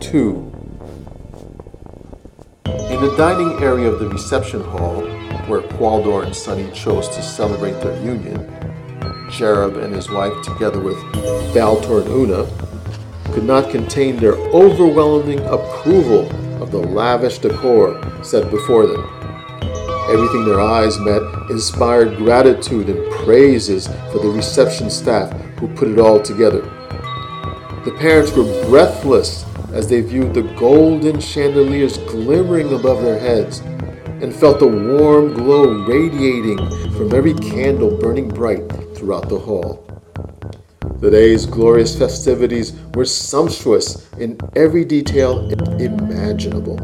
two. In the dining area of the reception hall, where Qualdor and Sonny chose to celebrate their union, Jerub and his wife, together with Baltor and Una, could not contain their overwhelming approval of the lavish decor set before them. Everything their eyes met inspired gratitude and praises for the reception staff who put it all together. The parents were breathless as they viewed the golden chandeliers glimmering above their heads and felt the warm glow radiating from every candle burning bright throughout the hall. The day's glorious festivities were sumptuous in every detail imaginable.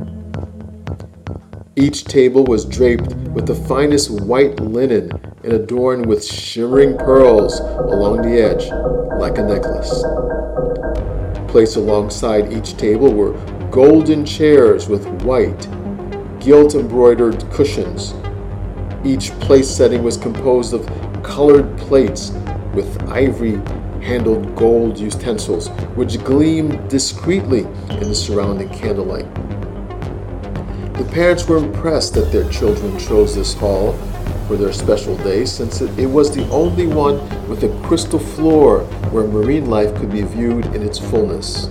Each table was draped with the finest white linen and adorned with shimmering pearls along the edge, like a necklace. Placed alongside each table were golden chairs with white, gilt embroidered cushions. Each place setting was composed of colored plates with ivory handled gold utensils, which gleamed discreetly in the surrounding candlelight. The parents were impressed that their children chose this hall for their special day since it, was the only one with a crystal floor where marine life could be viewed in its fullness.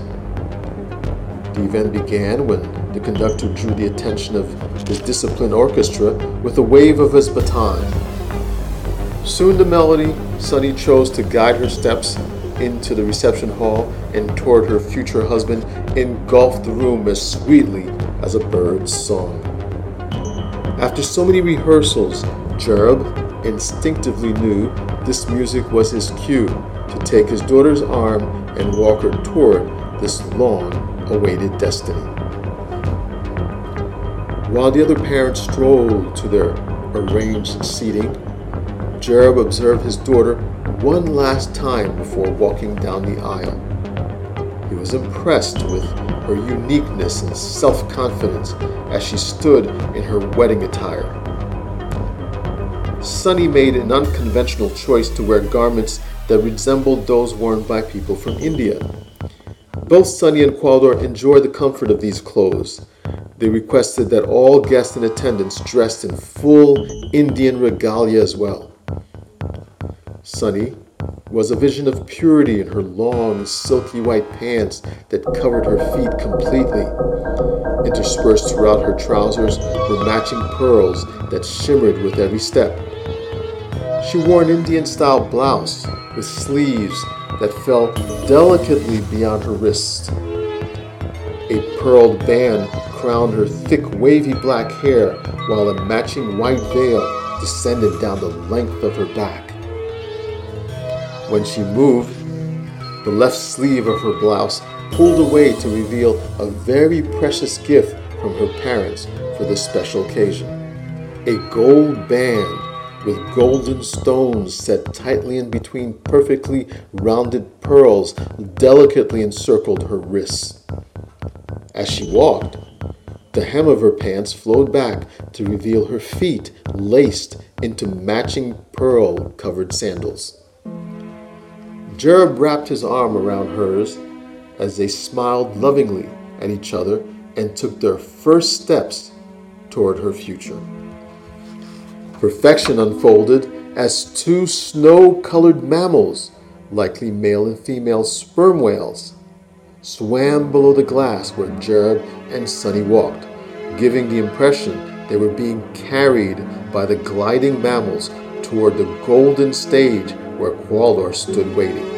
The event began when the conductor drew the attention of his disciplined orchestra with a wave of his baton. Soon the melody Sonny chose to guide her steps into the reception hall and toward her future husband engulfed the room as sweetly as a bird's song. After so many rehearsals, Jerub instinctively knew this music was his cue to take his daughter's arm and walk her toward this long awaited destiny. While the other parents strolled to their arranged seating, Jerub observed his daughter one last time before walking down the aisle. He was impressed with her uniqueness and self confidence as she stood in her wedding attire. Sonny made an unconventional choice to wear garments that resembled those worn by people from India. Both Sonny and Qualdor enjoyed the comfort of these clothes. They requested that all guests in attendance dressed in full Indian regalia as well. Sonny was a vision of purity in her long, silky white pants that covered her feet completely. Interspersed throughout her trousers were matching pearls that shimmered with every step. She wore an Indian style blouse with sleeves that fell delicately beyond her wrists. A pearled band crowned her thick, wavy black hair, while a matching white veil descended down the length of her back. When she moved, the left sleeve of her blouse pulled away to reveal a very precious gift from her parents for this special occasion a gold band with golden stones set tightly in between perfectly rounded pearls delicately encircled her wrists. As she walked, the hem of her pants flowed back to reveal her feet laced into matching pearl covered sandals. Jerub wrapped his arm around hers as they smiled lovingly at each other and took their first steps toward her future. Perfection unfolded as two snow colored mammals, likely male and female sperm whales, swam below the glass where Jerub and Sonny walked, giving the impression they were being carried by the gliding mammals toward the golden stage where Qualdor stood waiting.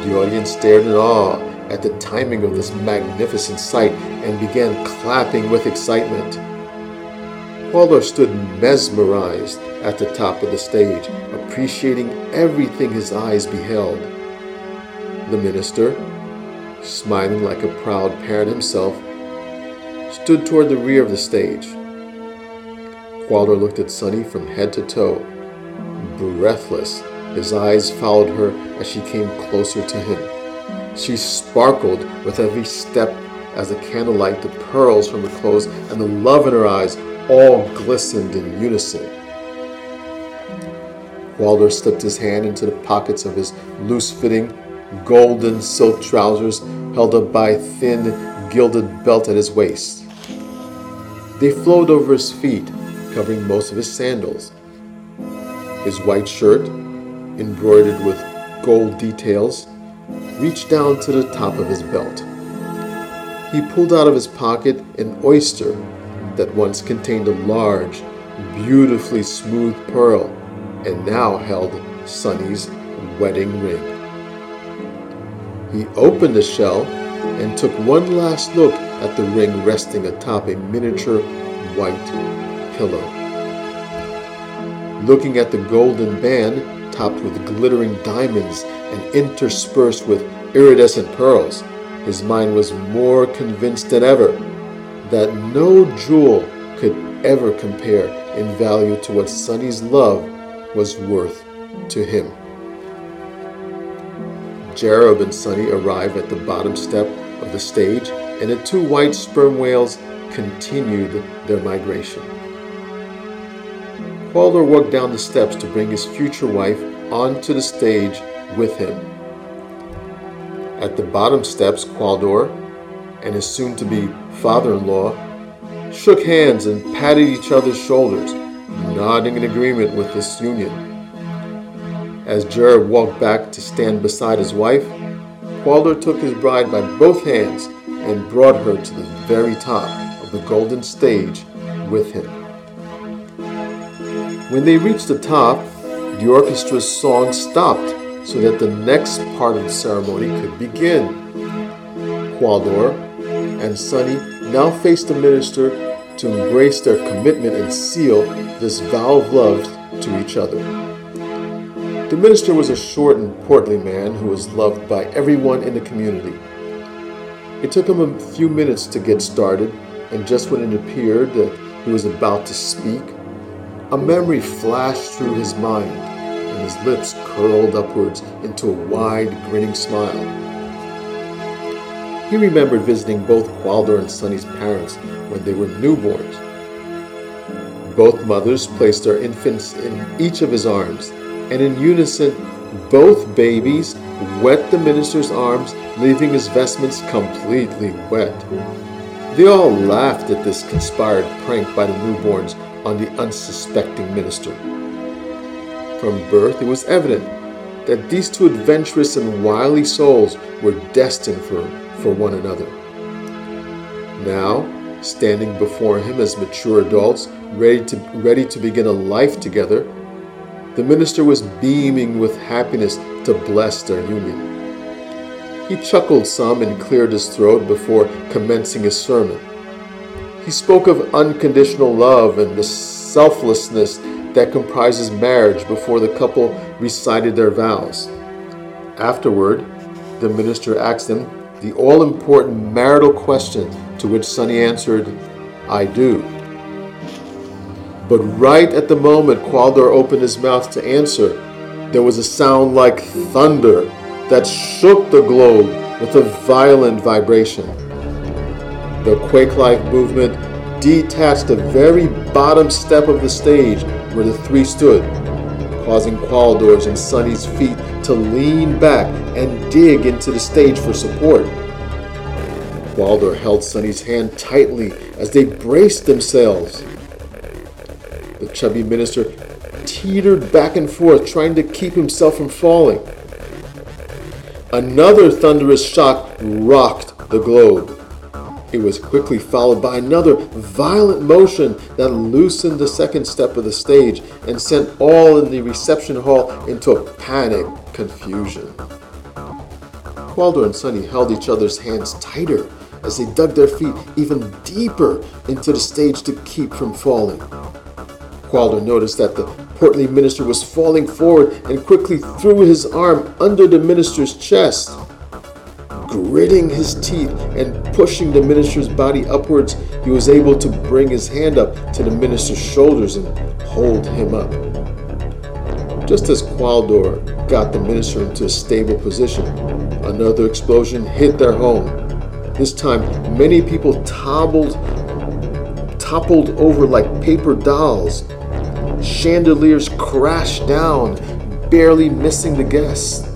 The audience stared in awe at the timing of this magnificent sight and began clapping with excitement. Qualdor stood mesmerized at the top of the stage, appreciating everything his eyes beheld. The minister, smiling like a proud parent himself, stood toward the rear of the stage. Qualdor looked at Sonny from head to toe breathless. His eyes followed her as she came closer to him. She sparkled with every step as the candlelight, the pearls from her clothes, and the love in her eyes all glistened in unison. Qualdor slipped his hand into the pockets of his loose fitting, golden silk trousers, held up by a thin, gilded belt at his waist. They flowed over his feet, covering most of his sandals. His white shirt, embroidered with gold details, reached down to the top of his belt. He pulled out of his pocket an oyster that once contained a large, beautifully smooth pearl and now held Sonny's wedding ring. He opened the shell and took one last look at the ring resting atop a miniature white pillow. Looking at the golden band topped with glittering diamonds and interspersed with iridescent pearls, his mind was more convinced than ever that no jewel could ever compare in value to what Sonny's love was worth to him. Jerub and Sonny arrive at the bottom step of the stage, and the two white sperm whales continued their migration. Qualdor walked down the steps to bring his future wife onto the stage with him. At the bottom steps, Qualdor and his soon to be father in law shook hands and patted each other's shoulders, nodding in agreement with this union. As Jerub walked back to stand beside his wife, Qualdor took his bride by both hands and brought her to the very top of the golden stage with him. When they reached the top, the orchestra's song stopped so that the next part of the ceremony could begin. Qualdor and Sonny now faced the minister to embrace their commitment and seal this vow of love to each other. The minister was a short and portly man who was loved by everyone in the community. It took him a few minutes to get started, and just when it appeared that he was about to speak, a memory flashed through his mind, and his lips curled upwards into a wide, grinning smile. He remembered visiting both Qualdor and Sonny's parents when they were newborns. Both mothers placed their infants in each of his arms, and in unison, both babies wet the minister's arms, leaving his vestments completely wet. They all laughed at this conspired prank by the newborns on the unsuspecting minister. From birth, it was evident that these two adventurous and wily souls were destined for, for one another. Now, standing before him as mature adults, ready to, ready to begin a life together, the minister was beaming with happiness to bless their union. He chuckled some and cleared his throat before commencing his sermon. He spoke of unconditional love and the selflessness that comprises marriage before the couple recited their vows. Afterward, the minister asked them the all important marital question to which Sonny answered, I do. But right at the moment Qualdor opened his mouth to answer, there was a sound like thunder that shook the globe with a violent vibration. The quake like movement detached the very bottom step of the stage where the three stood, causing Qualdor's and Sonny's feet to lean back and dig into the stage for support. Qualdor held Sonny's hand tightly as they braced themselves. The chubby minister teetered back and forth, trying to keep himself from falling. Another thunderous shock rocked the globe. It was quickly followed by another violent motion that loosened the second step of the stage and sent all in the reception hall into a panic confusion. Qualdor and Sonny held each other's hands tighter as they dug their feet even deeper into the stage to keep from falling. Qualdor noticed that the portly minister was falling forward and quickly threw his arm under the minister's chest. Gritting his teeth and pushing the minister's body upwards, he was able to bring his hand up to the minister's shoulders and hold him up. Just as Qualdor got the minister into a stable position, another explosion hit their home. This time, many people toppled, toppled over like paper dolls. Chandeliers crashed down, barely missing the guests.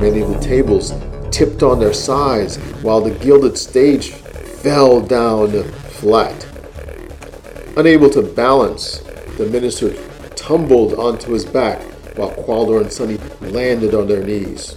Many of the tables tipped on their sides while the gilded stage fell down flat. Unable to balance, the minister tumbled onto his back while Qualdor and Sonny landed on their knees.